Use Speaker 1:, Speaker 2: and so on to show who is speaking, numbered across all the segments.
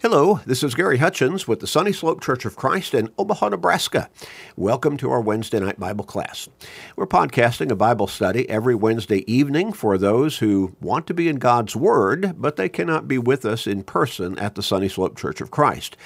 Speaker 1: Hello, this is Gary Hutchins with the Sunny Slope Church of Christ in Omaha, Nebraska. Welcome to our Wednesday night Bible class. We're podcasting a Bible study every Wednesday evening for those who want to be in God's Word, but they cannot be with us in person at the Sunny Slope Church of Christ,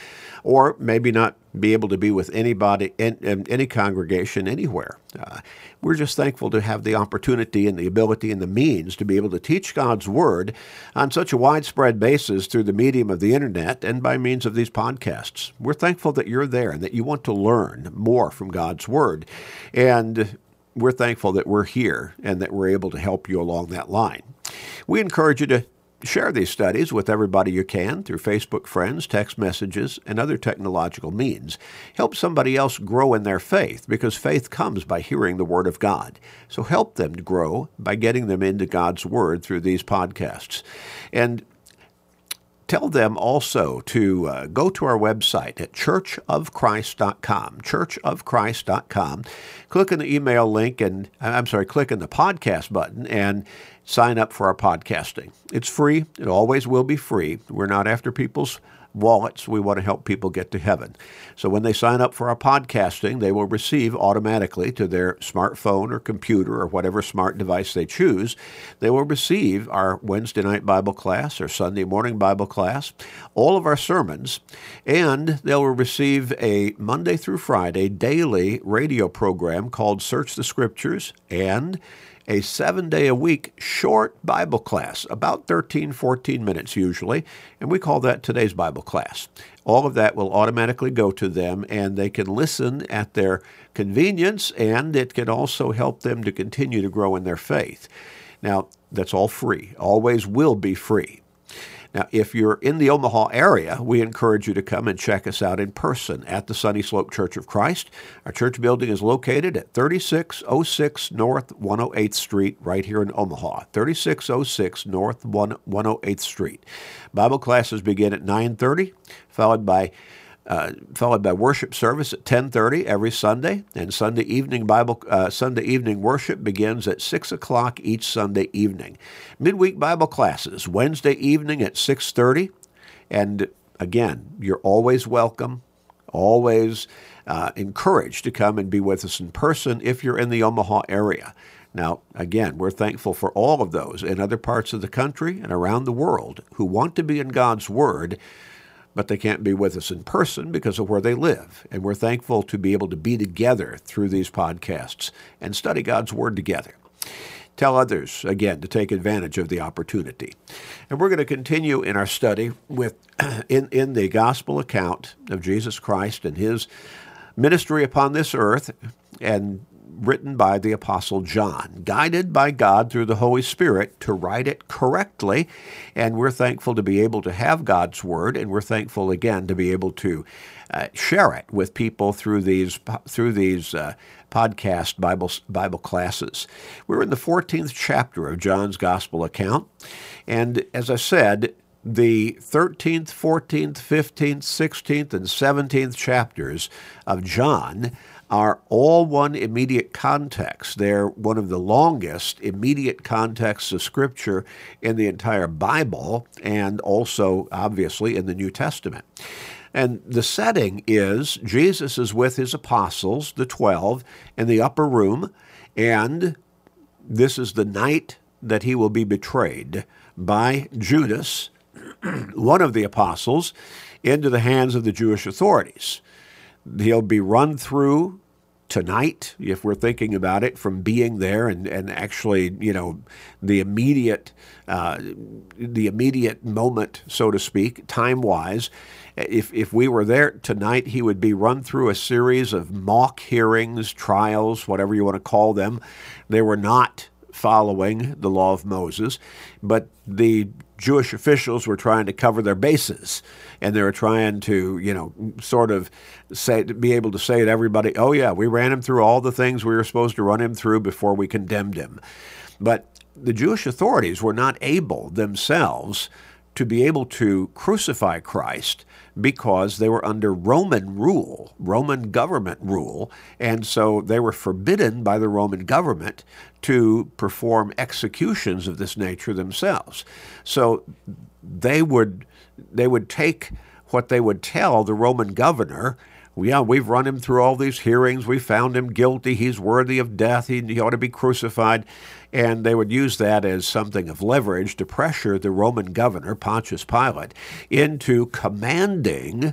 Speaker 1: or maybe not be able to be with anybody in, in any congregation anywhere. Uh, we're just thankful to have the opportunity and the ability and the means to be able to teach God's Word on such a widespread basis through the medium of the internet and by means of these podcasts. We're thankful that you're there and that you want to learn more from God's Word. And we're thankful that we're here and that we're able to help you along that line. We encourage you to Share these studies with everybody you can through Facebook friends, text messages, and other technological means. Help somebody else grow in their faith because faith comes by hearing the Word of God. So help them grow by getting them into God's Word through these podcasts. And tell them also to uh, go to our website at churchofchrist.com, churchofchrist.com. Click on the email link and I'm sorry, click on the podcast button and sign up for our podcasting. It's free. It always will be free. We're not after people's wallets. We want to help people get to heaven. So when they sign up for our podcasting, they will receive automatically to their smartphone or computer or whatever smart device they choose, they will receive our Wednesday night Bible class or Sunday morning Bible class, all of our sermons, and they will receive a Monday through Friday daily radio program called Search the Scriptures and a seven day a week short Bible class, about 13, 14 minutes usually, and we call that today's Bible class. All of that will automatically go to them, and they can listen at their convenience, and it can also help them to continue to grow in their faith. Now, that's all free, always will be free. Now, if you're in the Omaha area, we encourage you to come and check us out in person at the Sunny Slope Church of Christ. Our church building is located at 3606 North 108th Street, right here in Omaha. 3606 North 108th Street. Bible classes begin at 9:30, followed by uh, followed by worship service at 10:30 every Sunday, and Sunday evening Bible uh, Sunday evening worship begins at 6 o'clock each Sunday evening. Midweek Bible classes Wednesday evening at 6:30, and again, you're always welcome, always uh, encouraged to come and be with us in person if you're in the Omaha area. Now, again, we're thankful for all of those in other parts of the country and around the world who want to be in God's Word but they can't be with us in person because of where they live. And we're thankful to be able to be together through these podcasts and study God's Word together. Tell others, again, to take advantage of the opportunity. And we're going to continue in our study with in, in the gospel account of Jesus Christ and his ministry upon this earth and written by the Apostle John, guided by God through the Holy Spirit to write it correctly. And we're thankful to be able to have God's Word, and we're thankful again to be able to uh, share it with people through these through these uh, podcast Bible Bible classes. We're in the 14th chapter of John's Gospel account, and as I said, the 13th, 14th, 15th, 16th, and 17th chapters of John are all one immediate context. They're one of the longest immediate contexts of Scripture in the entire Bible and also, obviously, in the New Testament. And the setting is Jesus is with his apostles, the 12, in the upper room, and this is the night that he will be betrayed by Judas, one of the apostles, into the hands of the Jewish authorities. He'll be run through tonight, if we're thinking about it, from being there and, and actually, you know, the immediate uh, the immediate moment, so to speak, time wise. If, if we were there tonight, he would be run through a series of mock hearings, trials, whatever you want to call them. They were not following the law of Moses, but the Jewish officials were trying to cover their bases, and they were trying to, you know, sort of say, be able to say to everybody, "Oh yeah, we ran him through all the things we were supposed to run him through before we condemned him." But the Jewish authorities were not able themselves to be able to crucify Christ because they were under Roman rule, Roman government rule, and so they were forbidden by the Roman government to perform executions of this nature themselves. So they would they would take what they would tell the Roman governor. Yeah, we've run him through all these hearings. We found him guilty. He's worthy of death. He, he ought to be crucified. And they would use that as something of leverage to pressure the Roman governor, Pontius Pilate, into commanding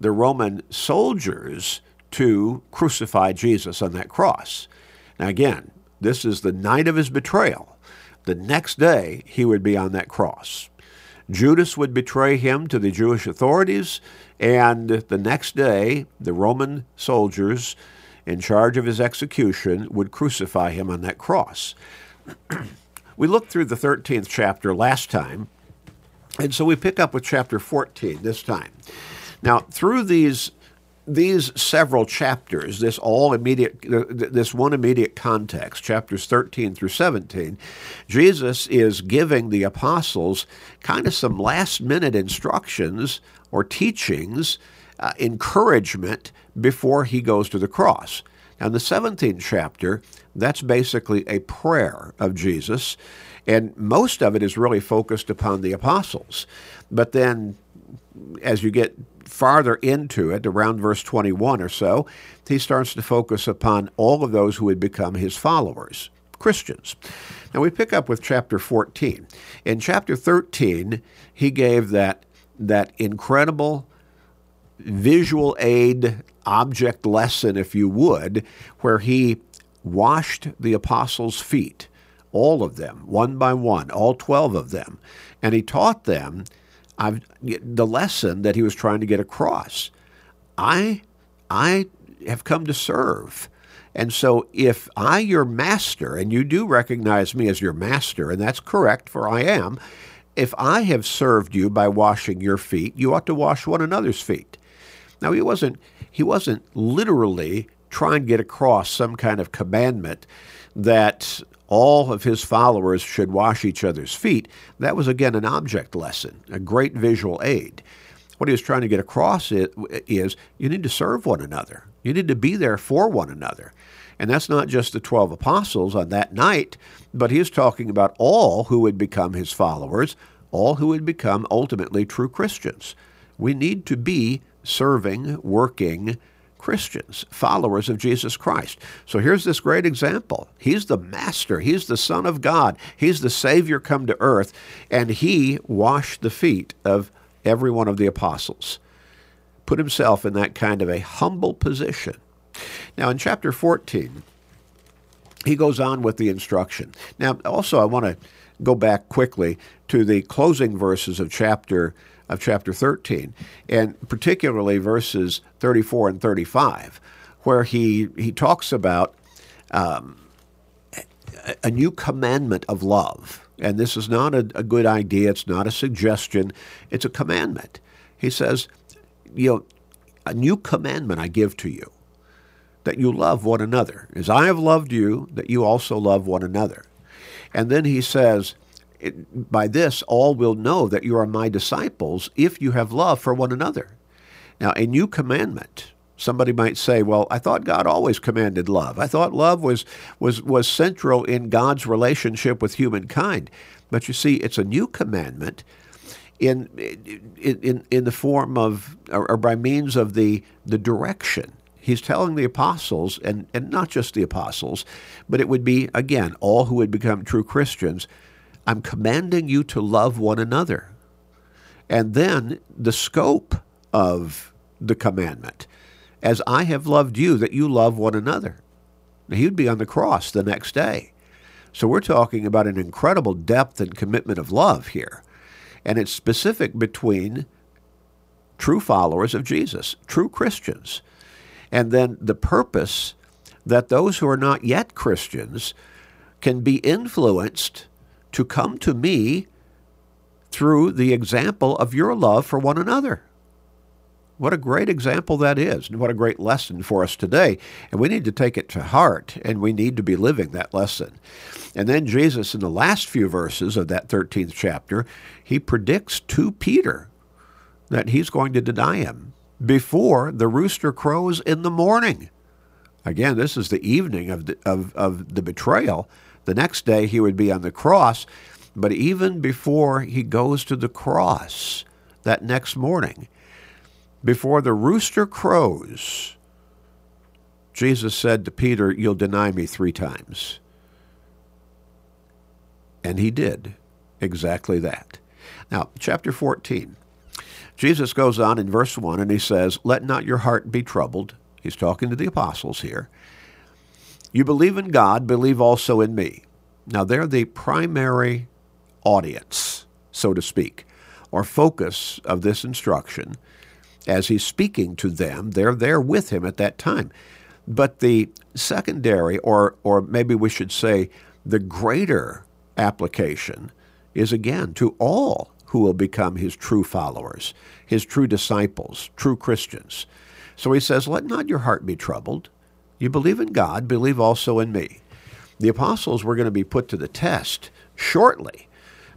Speaker 1: the Roman soldiers to crucify Jesus on that cross. Now, again, this is the night of his betrayal. The next day, he would be on that cross. Judas would betray him to the Jewish authorities, and the next day, the Roman soldiers in charge of his execution would crucify him on that cross. we looked through the 13th chapter last time, and so we pick up with chapter 14 this time. Now, through these these several chapters, this all immediate, this one immediate context, chapters 13 through 17, Jesus is giving the apostles kind of some last minute instructions or teachings, uh, encouragement before he goes to the cross. In the 17th chapter, that's basically a prayer of Jesus, and most of it is really focused upon the apostles. But then, as you get farther into it, around verse 21 or so, he starts to focus upon all of those who had become his followers, Christians. Now we pick up with chapter 14. In chapter 13, he gave that, that incredible visual aid object lesson, if you would, where he washed the apostles' feet, all of them, one by one, all 12 of them. And he taught them I've, the lesson that he was trying to get across. I, I have come to serve. And so, if I, your master, and you do recognize me as your master, and that's correct, for I am, if I have served you by washing your feet, you ought to wash one another's feet. Now, he wasn't, he wasn't literally trying to get across some kind of commandment that all of his followers should wash each other's feet. That was, again, an object lesson, a great visual aid. What he was trying to get across is you need to serve one another. You need to be there for one another. And that's not just the 12 apostles on that night, but he is talking about all who would become his followers, all who would become ultimately true Christians. We need to be serving, working, Christians, followers of Jesus Christ. So here's this great example. He's the Master, He's the Son of God, He's the Savior come to earth, and He washed the feet of every one of the apostles. Put Himself in that kind of a humble position. Now, in chapter 14, he goes on with the instruction. Now, also, I want to go back quickly to the closing verses of chapter of chapter 13, and particularly verses 34 and 35, where he, he talks about um, a new commandment of love. And this is not a, a good idea, it's not a suggestion, it's a commandment. He says, you know, a new commandment I give to you, that you love one another. As I have loved you, that you also love one another. And then he says, by this all will know that you are my disciples if you have love for one another. Now, a new commandment. Somebody might say, "Well, I thought God always commanded love. I thought love was was was central in God's relationship with humankind." But you see, it's a new commandment in in in the form of or by means of the the direction he's telling the apostles, and, and not just the apostles, but it would be, again, all who would become true Christians, I'm commanding you to love one another. And then the scope of the commandment, as I have loved you, that you love one another. Now, he'd be on the cross the next day. So we're talking about an incredible depth and commitment of love here. And it's specific between true followers of Jesus, true Christians. And then the purpose that those who are not yet Christians can be influenced to come to me through the example of your love for one another. What a great example that is, and what a great lesson for us today. And we need to take it to heart, and we need to be living that lesson. And then Jesus, in the last few verses of that 13th chapter, he predicts to Peter that he's going to deny him before the rooster crows in the morning. Again, this is the evening of the, of, of the betrayal. The next day he would be on the cross, but even before he goes to the cross that next morning, before the rooster crows, Jesus said to Peter, You'll deny me three times. And he did exactly that. Now, chapter 14. Jesus goes on in verse 1 and he says, Let not your heart be troubled. He's talking to the apostles here. You believe in God, believe also in me. Now, they're the primary audience, so to speak, or focus of this instruction. As he's speaking to them, they're there with him at that time. But the secondary, or, or maybe we should say the greater application, is again to all who will become his true followers, his true disciples, true Christians. So he says, Let not your heart be troubled. You believe in God, believe also in me. The apostles were going to be put to the test shortly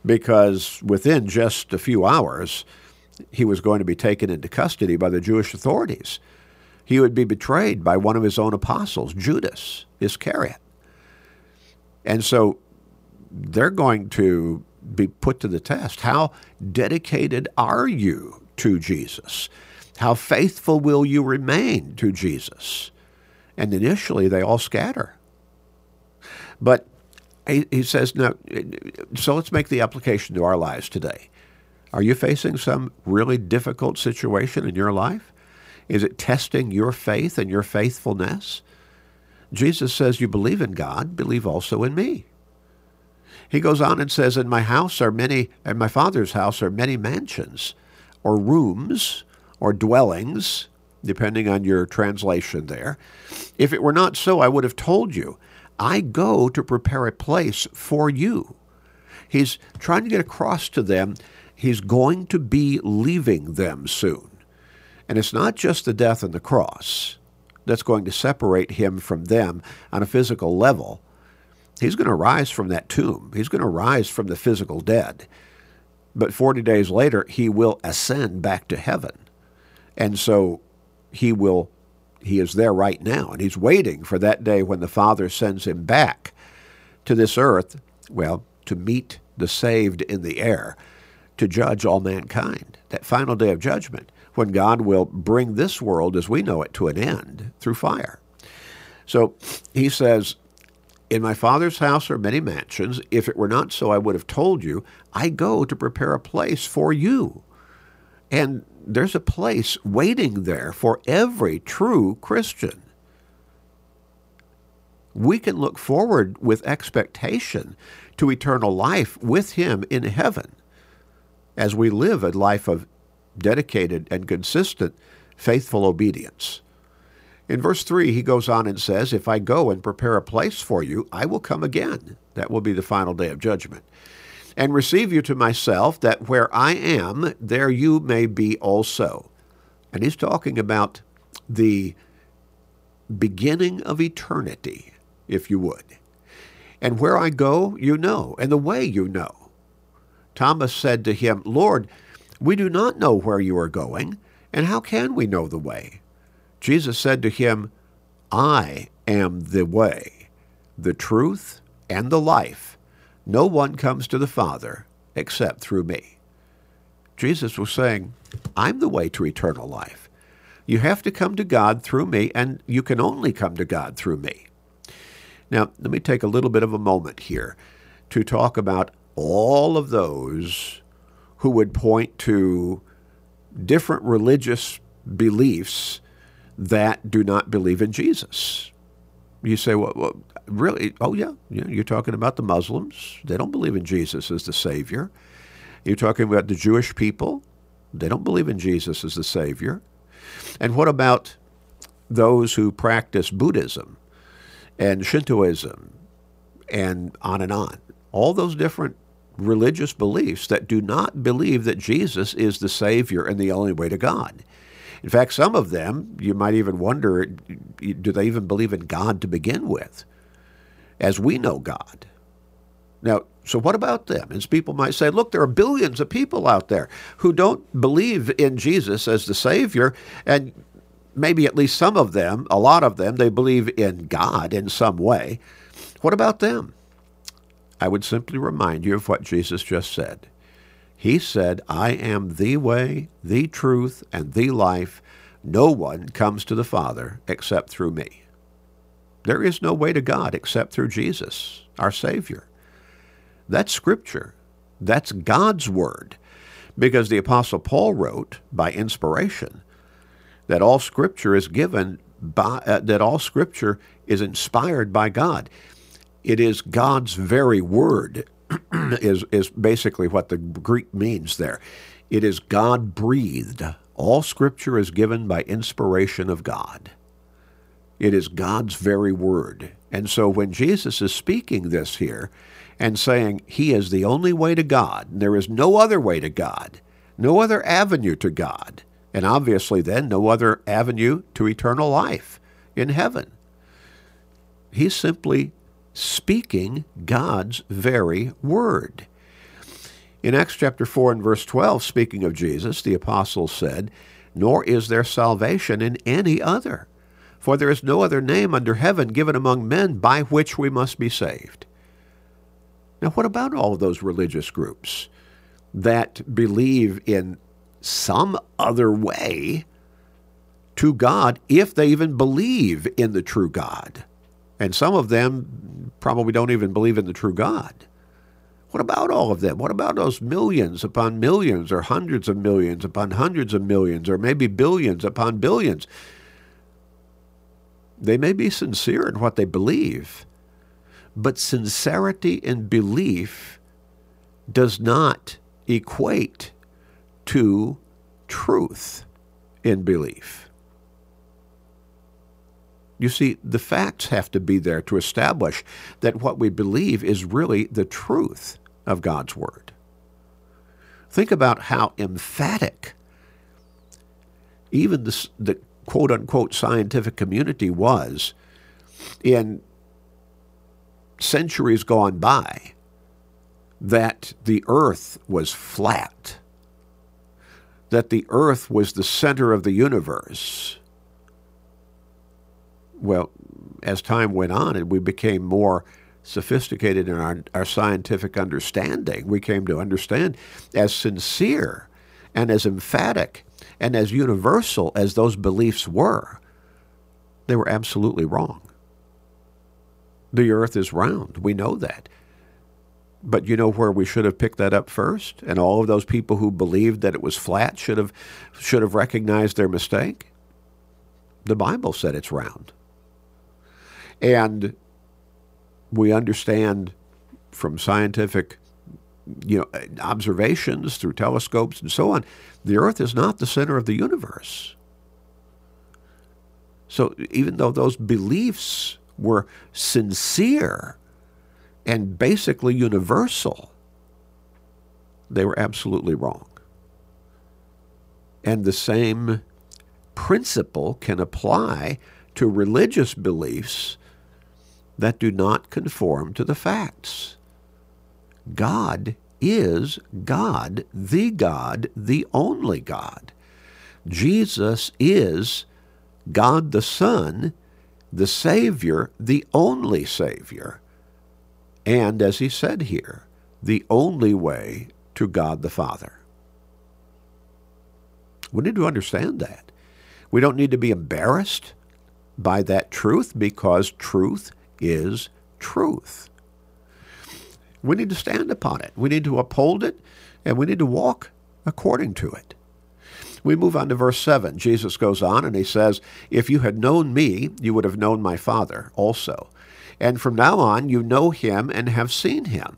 Speaker 1: because within just a few hours, he was going to be taken into custody by the Jewish authorities. He would be betrayed by one of his own apostles, Judas Iscariot. And so they're going to be put to the test. How dedicated are you to Jesus? How faithful will you remain to Jesus? And initially, they all scatter. But he, says, now, so let's make the application to our lives today. Are you facing some really difficult situation in your life? Is it testing your faith and your faithfulness? Jesus says, You believe in God, believe also in me. He goes on and says, In my house are many, in my father's house are many mansions, or rooms, or dwellings, depending on your translation there. If it were not so, I would have told you, I go to prepare a place for you. He's trying to get across to them, he's going to be leaving them soon. And it's not just the death on the cross that's going to separate him from them on a physical level. He's going to rise from that tomb. He's going to rise from the physical dead. But 40 days later, he will ascend back to heaven. And so he will he is there right now and he's waiting for that day when the Father sends him back to this earth, well, to meet the saved in the air, to judge all mankind. That final day of judgment when God will bring this world as we know it to an end through fire. So he says, in my Father's house are many mansions. If it were not so, I would have told you. I go to prepare a place for you. And there's a place waiting there for every true Christian. We can look forward with expectation to eternal life with Him in heaven as we live a life of dedicated and consistent faithful obedience. In verse 3, he goes on and says, If I go and prepare a place for you, I will come again. That will be the final day of judgment. And receive you to myself, that where I am, there you may be also. And he's talking about the beginning of eternity, if you would. And where I go, you know, and the way you know. Thomas said to him, Lord, we do not know where you are going, and how can we know the way? Jesus said to him, I am the way, the truth, and the life. No one comes to the Father except through me. Jesus was saying, I'm the way to eternal life. You have to come to God through me, and you can only come to God through me. Now, let me take a little bit of a moment here to talk about all of those who would point to different religious beliefs that do not believe in Jesus. You say, well, really? Oh, yeah. yeah. You're talking about the Muslims. They don't believe in Jesus as the Savior. You're talking about the Jewish people. They don't believe in Jesus as the Savior. And what about those who practice Buddhism and Shintoism and on and on? All those different religious beliefs that do not believe that Jesus is the Savior and the only way to God. In fact, some of them, you might even wonder do they even believe in God to begin with, as we know God? Now, so what about them? As people might say, look, there are billions of people out there who don't believe in Jesus as the Savior, and maybe at least some of them, a lot of them, they believe in God in some way. What about them? I would simply remind you of what Jesus just said. He said, I am the way, the truth, and the life. No one comes to the Father except through me. There is no way to God except through Jesus, our Savior. That's Scripture. That's God's Word. Because the Apostle Paul wrote, by inspiration, that all Scripture is given by, uh, that all Scripture is inspired by God. It is God's very Word is, is basically what the Greek means there. It is God breathed. All scripture is given by inspiration of God. It is God's very word. And so when Jesus is speaking this here and saying he is the only way to God, and there is no other way to God, no other avenue to God, and obviously then no other avenue to eternal life in heaven, he's simply speaking God's very word. In Acts chapter 4 and verse 12, speaking of Jesus, the apostles said, Nor is there salvation in any other, for there is no other name under heaven given among men by which we must be saved. Now, what about all those religious groups that believe in some other way to God if they even believe in the true God? And some of them probably don't even believe in the true God. What about all of them? What about those millions upon millions, or hundreds of millions upon hundreds of millions, or maybe billions upon billions? They may be sincere in what they believe, but sincerity in belief does not equate to truth in belief. You see, the facts have to be there to establish that what we believe is really the truth of God's Word. Think about how emphatic even the, the quote unquote scientific community was in centuries gone by that the earth was flat, that the earth was the center of the universe, well, as time went on and we became more sophisticated in our, our scientific understanding, we came to understand as sincere and as emphatic and as universal as those beliefs were, they were absolutely wrong. The earth is round. We know that. But you know where we should have picked that up first? And all of those people who believed that it was flat should have should have recognized their mistake? The Bible said it's round. And we understand from scientific you know, observations through telescopes and so on, the Earth is not the center of the universe. So even though those beliefs were sincere and basically universal, they were absolutely wrong. And the same principle can apply to religious beliefs that do not conform to the facts. God is God, the God, the only God. Jesus is God the Son, the Savior, the only Savior, and, as he said here, the only way to God the Father. We need to understand that. We don't need to be embarrassed by that truth because truth is truth. We need to stand upon it. We need to uphold it, and we need to walk according to it. We move on to verse 7. Jesus goes on and he says, If you had known me, you would have known my Father also. And from now on, you know him and have seen him.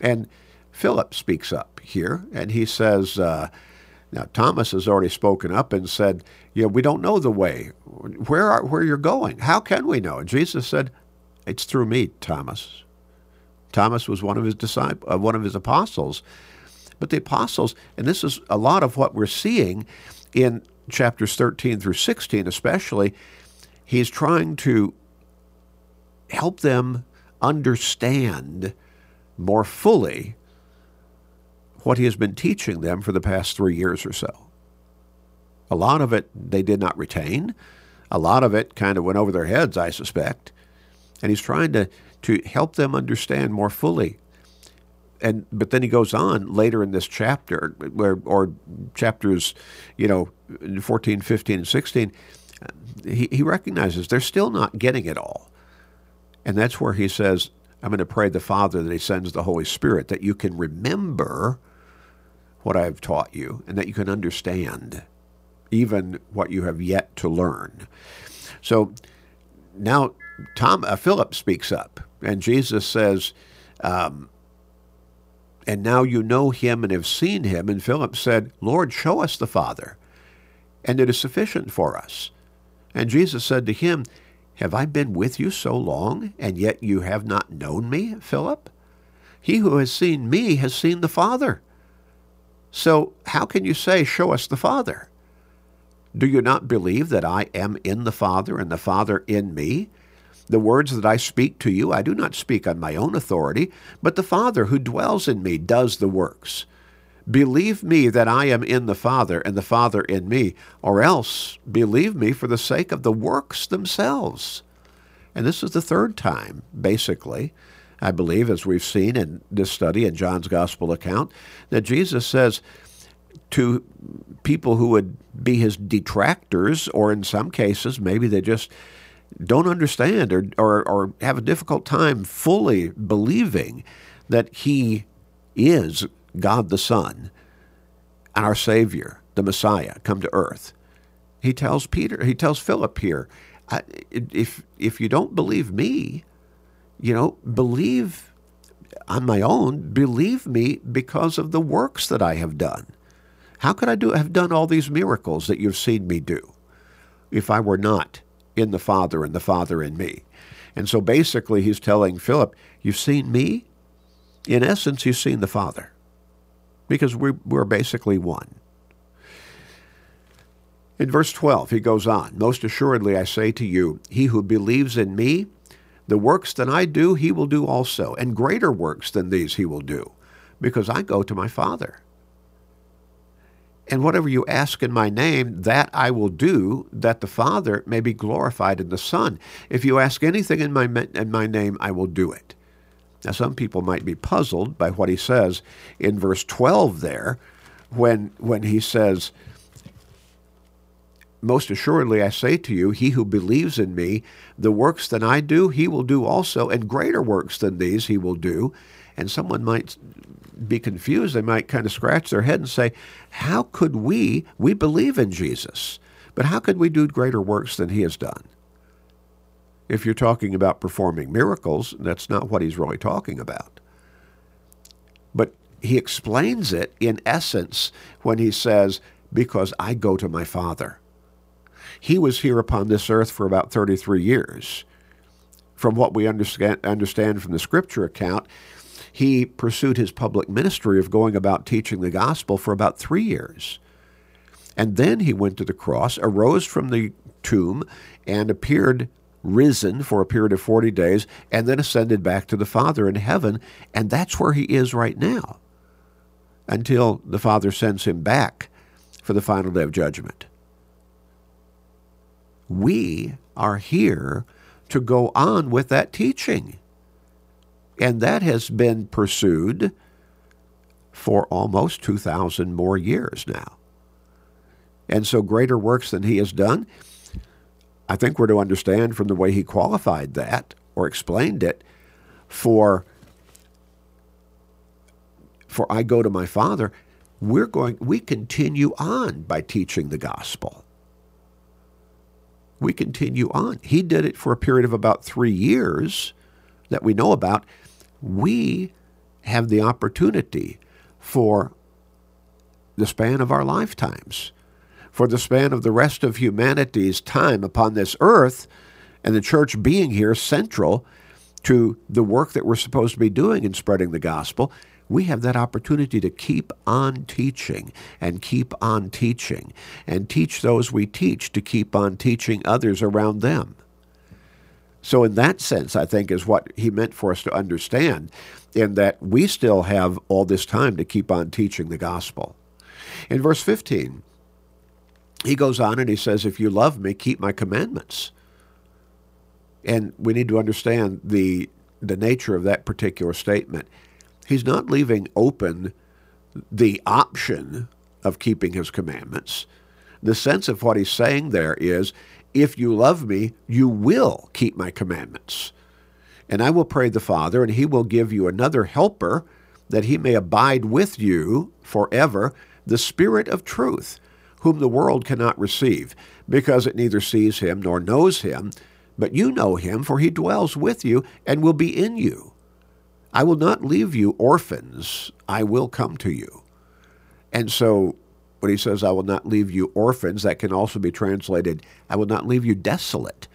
Speaker 1: And Philip speaks up here, and he says, uh, now, Thomas has already spoken up and said, Yeah, we don't know the way. Where, are, where you're going? How can we know? And Jesus said, It's through me, Thomas. Thomas was one of his disciples, uh, one of his apostles. But the apostles, and this is a lot of what we're seeing in chapters 13 through 16, especially, he's trying to help them understand more fully what he has been teaching them for the past three years or so. A lot of it they did not retain. A lot of it kind of went over their heads, I suspect. And he's trying to, to help them understand more fully and but then he goes on later in this chapter, where or chapters, you know, 14, 15, and 16, he, he recognizes they're still not getting it all. And that's where he says, I'm going to pray the Father that he sends the Holy Spirit, that you can remember what I have taught you and that you can understand even what you have yet to learn. So now Tom uh, Philip speaks up, and Jesus says, um, "And now you know him and have seen him." And Philip said, "Lord, show us the Father, and it is sufficient for us." And Jesus said to him, Have I been with you so long, and yet you have not known me, Philip? He who has seen me has seen the Father. So how can you say, Show us the Father? Do you not believe that I am in the Father and the Father in me? The words that I speak to you, I do not speak on my own authority, but the Father who dwells in me does the works. Believe me that I am in the Father and the Father in me, or else believe me for the sake of the works themselves. And this is the third time, basically, I believe, as we've seen in this study in John's Gospel account, that Jesus says, to people who would be his detractors, or in some cases, maybe they just don't understand or, or, or have a difficult time fully believing that he is God the Son and our Savior, the Messiah, come to earth. He tells Peter, he tells Philip here, if if you don't believe me, you know, believe on my own, believe me because of the works that I have done. How could I do have done all these miracles that you've seen me do if I were not in the Father and the Father in me? And so basically he's telling Philip, You've seen me? In essence, you've seen the Father. Because we're, we're basically one. In verse 12, he goes on, Most assuredly I say to you, he who believes in me, the works that I do, he will do also, and greater works than these he will do, because I go to my Father. And whatever you ask in my name, that I will do, that the Father may be glorified in the Son. If you ask anything in my, in my name, I will do it. Now, some people might be puzzled by what he says in verse 12 there, when, when he says, Most assuredly I say to you, he who believes in me, the works that I do, he will do also, and greater works than these he will do. And someone might be confused. They might kind of scratch their head and say, How could we? We believe in Jesus, but how could we do greater works than he has done? If you're talking about performing miracles, that's not what he's really talking about. But he explains it in essence when he says, Because I go to my Father. He was here upon this earth for about 33 years. From what we understand, understand from the scripture account, he pursued his public ministry of going about teaching the gospel for about three years. And then he went to the cross, arose from the tomb, and appeared risen for a period of 40 days, and then ascended back to the Father in heaven. And that's where he is right now until the Father sends him back for the final day of judgment. We are here to go on with that teaching. And that has been pursued for almost 2,000 more years now. And so, greater works than he has done, I think we're to understand from the way he qualified that or explained it for for I go to my Father, we're going we continue on by teaching the gospel. We continue on. He did it for a period of about 3 years that we know about we have the opportunity for the span of our lifetimes, for the span of the rest of humanity's time upon this earth, and the church being here central to the work that we're supposed to be doing in spreading the gospel, we have that opportunity to keep on teaching and keep on teaching and teach those we teach to keep on teaching others around them. So, in that sense, I think is what he meant for us to understand, in that we still have all this time to keep on teaching the gospel. In verse 15, he goes on and he says, If you love me, keep my commandments. And we need to understand the, the nature of that particular statement. He's not leaving open the option of keeping his commandments. The sense of what he's saying there is if you love me, you will keep my commandments. And I will pray the Father, and he will give you another helper that he may abide with you forever, the Spirit of truth, whom the world cannot receive, because it neither sees him nor knows him. But you know him, for he dwells with you and will be in you. I will not leave you orphans, I will come to you. And so when he says, I will not leave you orphans, that can also be translated, I will not leave you desolate,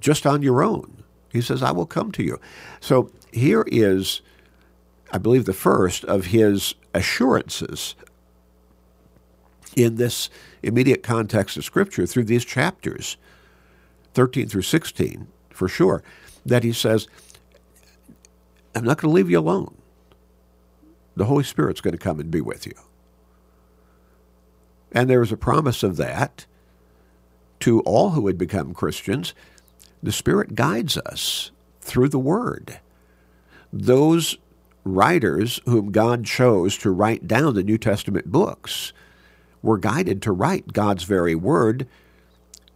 Speaker 1: just on your own. He says, I will come to you. So here is, I believe, the first of his assurances in this immediate context of Scripture through these chapters, 13 through 16, for sure, that he says, I'm not going to leave you alone. The Holy Spirit's going to come and be with you. And there was a promise of that to all who had become Christians. The Spirit guides us through the Word. Those writers whom God chose to write down the New Testament books were guided to write God's very Word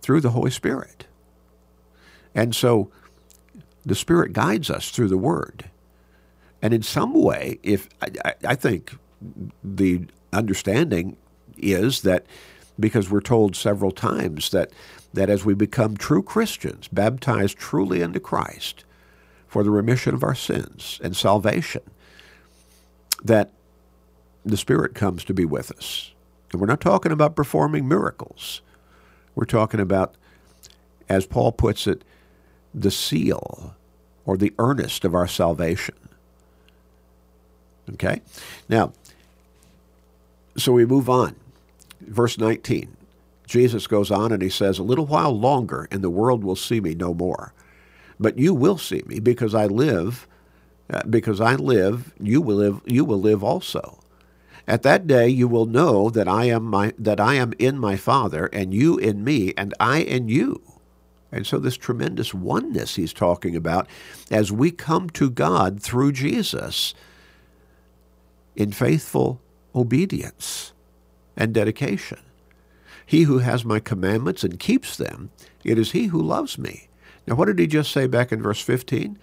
Speaker 1: through the Holy Spirit. And so the Spirit guides us through the Word. And in some way, if I, I think the understanding is that because we're told several times that that as we become true Christians, baptized truly into Christ for the remission of our sins and salvation, that the Spirit comes to be with us. And we're not talking about performing miracles. We're talking about, as Paul puts it, the seal or the earnest of our salvation. Okay? Now, so we move on. Verse 19. Jesus goes on and he says, A little while longer, and the world will see me no more. But you will see me because I live, uh, because I live, you will live, you will live also. At that day you will know that I am my that I am in my Father, and you in me, and I in you. And so this tremendous oneness he's talking about as we come to God through Jesus in faithful obedience and dedication. He who has my commandments and keeps them, it is he who loves me. Now, what did he just say back in verse 15?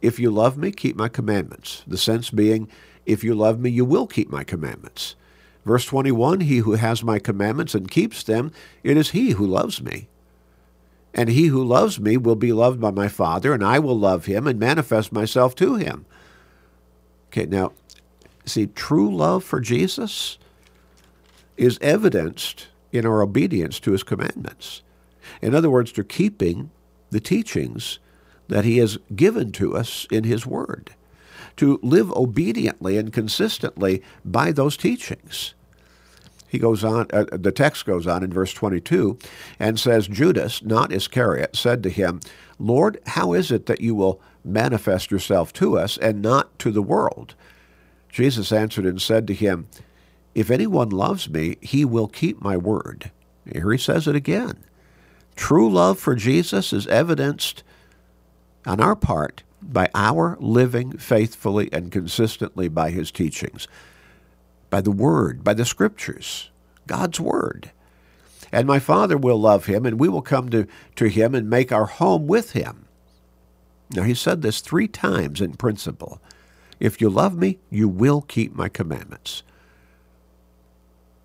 Speaker 1: If you love me, keep my commandments. The sense being, if you love me, you will keep my commandments. Verse 21 He who has my commandments and keeps them, it is he who loves me. And he who loves me will be loved by my Father, and I will love him and manifest myself to him. Okay, now, see, true love for Jesus is evidenced in our obedience to his commandments. In other words, to keeping the teachings that he has given to us in his word, to live obediently and consistently by those teachings. He goes on, uh, the text goes on in verse 22 and says, Judas, not Iscariot, said to him, Lord, how is it that you will manifest yourself to us and not to the world? Jesus answered and said to him, if anyone loves me, he will keep my word. Here he says it again. True love for Jesus is evidenced on our part by our living faithfully and consistently by his teachings, by the word, by the scriptures, God's word. And my Father will love him, and we will come to, to him and make our home with him. Now, he said this three times in principle. If you love me, you will keep my commandments.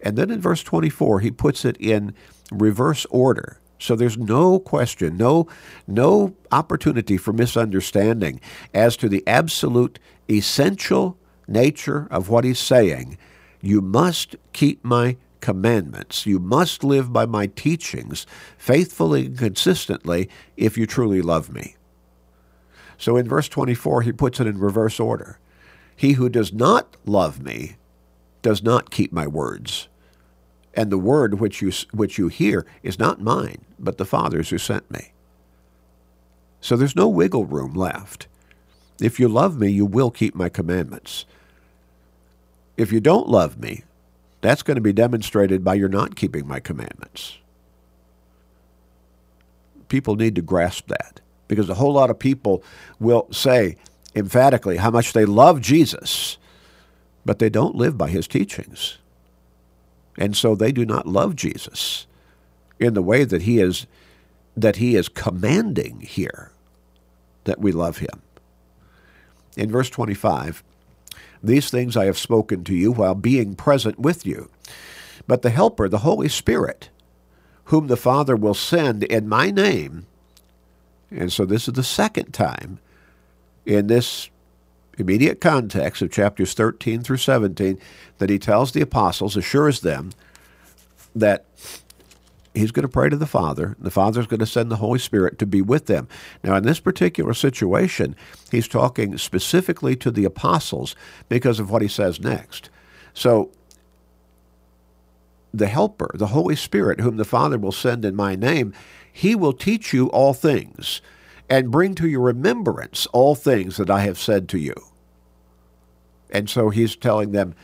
Speaker 1: And then in verse 24, he puts it in reverse order. So there's no question, no, no opportunity for misunderstanding as to the absolute essential nature of what he's saying. You must keep my commandments. You must live by my teachings faithfully and consistently if you truly love me. So in verse 24, he puts it in reverse order. He who does not love me does not keep my words. And the word which you, which you hear is not mine, but the Father's who sent me. So there's no wiggle room left. If you love me, you will keep my commandments. If you don't love me, that's going to be demonstrated by your not keeping my commandments. People need to grasp that because a whole lot of people will say emphatically how much they love Jesus but they don't live by his teachings. And so they do not love Jesus in the way that he is that he is commanding here that we love him. In verse 25, these things I have spoken to you while being present with you. But the Helper, the Holy Spirit, whom the Father will send in my name, and so this is the second time in this immediate context of chapters 13 through 17 that he tells the apostles, assures them that he's going to pray to the Father. and The Father's going to send the Holy Spirit to be with them. Now, in this particular situation, he's talking specifically to the apostles because of what he says next. So, the Helper, the Holy Spirit, whom the Father will send in my name, he will teach you all things and bring to your remembrance all things that I have said to you. And so he's telling them,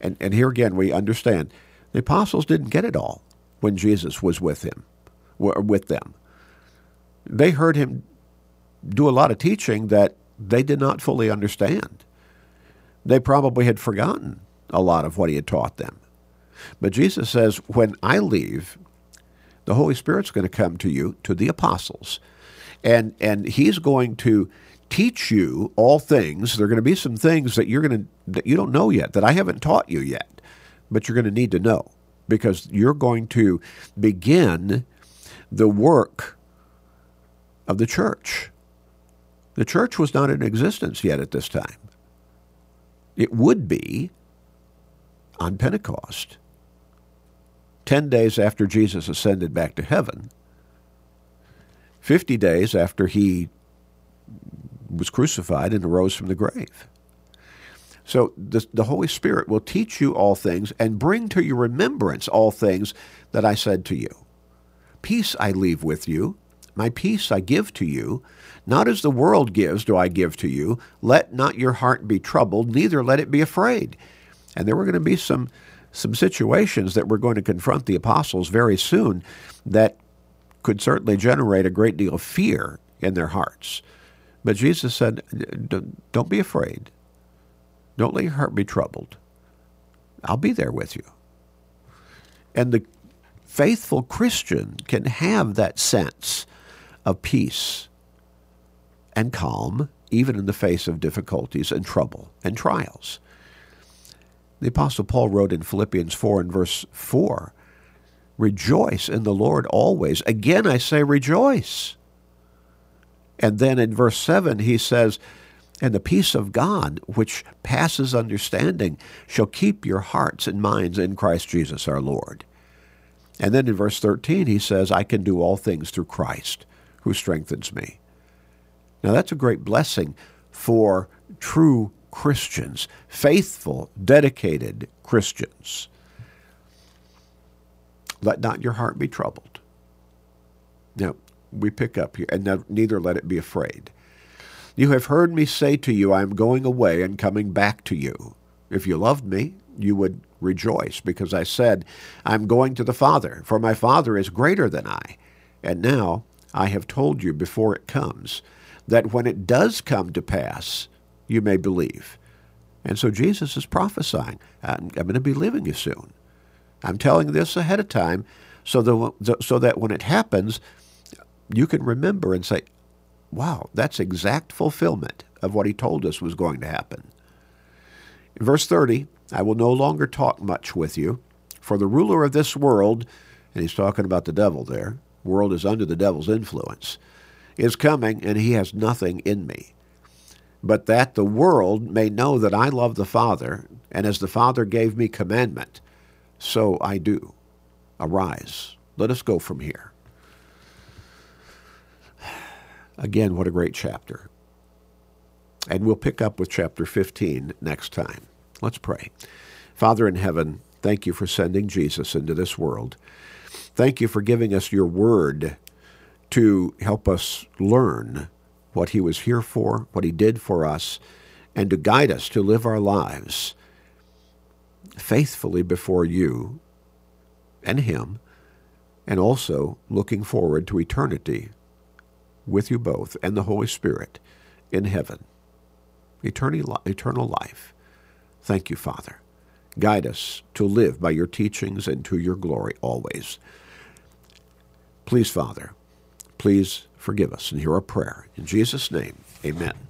Speaker 1: and, and here again we understand the apostles didn't get it all when Jesus was with him, with them. They heard him do a lot of teaching that they did not fully understand. They probably had forgotten a lot of what he had taught them. But Jesus says, when I leave, the Holy Spirit's going to come to you, to the apostles, and and he's going to teach you all things. There are going to be some things that you're going to that you don't know yet, that I haven't taught you yet, but you're going to need to know because you're going to begin the work of the church. The church was not in existence yet at this time. It would be on Pentecost. 10 days after Jesus ascended back to heaven, 50 days after he was crucified and arose from the grave. So the, the Holy Spirit will teach you all things and bring to your remembrance all things that I said to you. Peace I leave with you, my peace I give to you. Not as the world gives do I give to you. Let not your heart be troubled, neither let it be afraid. And there were going to be some some situations that were going to confront the apostles very soon that could certainly generate a great deal of fear in their hearts. But Jesus said, Don't be afraid. Don't let your heart be troubled. I'll be there with you. And the faithful Christian can have that sense of peace and calm, even in the face of difficulties and trouble and trials. The Apostle Paul wrote in Philippians 4 and verse 4 Rejoice in the Lord always. Again, I say rejoice. And then in verse 7, he says, And the peace of God, which passes understanding, shall keep your hearts and minds in Christ Jesus our Lord. And then in verse 13, he says, I can do all things through Christ who strengthens me. Now, that's a great blessing for true Christians, faithful, dedicated Christians. Let not your heart be troubled. Now, we pick up here, and neither let it be afraid. You have heard me say to you, I am going away and coming back to you. If you loved me, you would rejoice, because I said, I am going to the Father, for my Father is greater than I. And now I have told you before it comes, that when it does come to pass, you may believe. And so Jesus is prophesying, I'm, I'm going to be leaving you soon. I'm telling this ahead of time so, the, so that when it happens, you can remember and say, wow, that's exact fulfillment of what he told us was going to happen. In verse 30, I will no longer talk much with you, for the ruler of this world, and he's talking about the devil there, world is under the devil's influence, is coming, and he has nothing in me but that the world may know that I love the Father, and as the Father gave me commandment, so I do. Arise, let us go from here. Again, what a great chapter. And we'll pick up with chapter 15 next time. Let's pray. Father in heaven, thank you for sending Jesus into this world. Thank you for giving us your word to help us learn what he was here for, what he did for us, and to guide us to live our lives faithfully before you and him, and also looking forward to eternity with you both and the Holy Spirit in heaven, eternal life. Thank you, Father. Guide us to live by your teachings and to your glory always. Please, Father, please forgive us and hear our prayer. In Jesus' name, amen.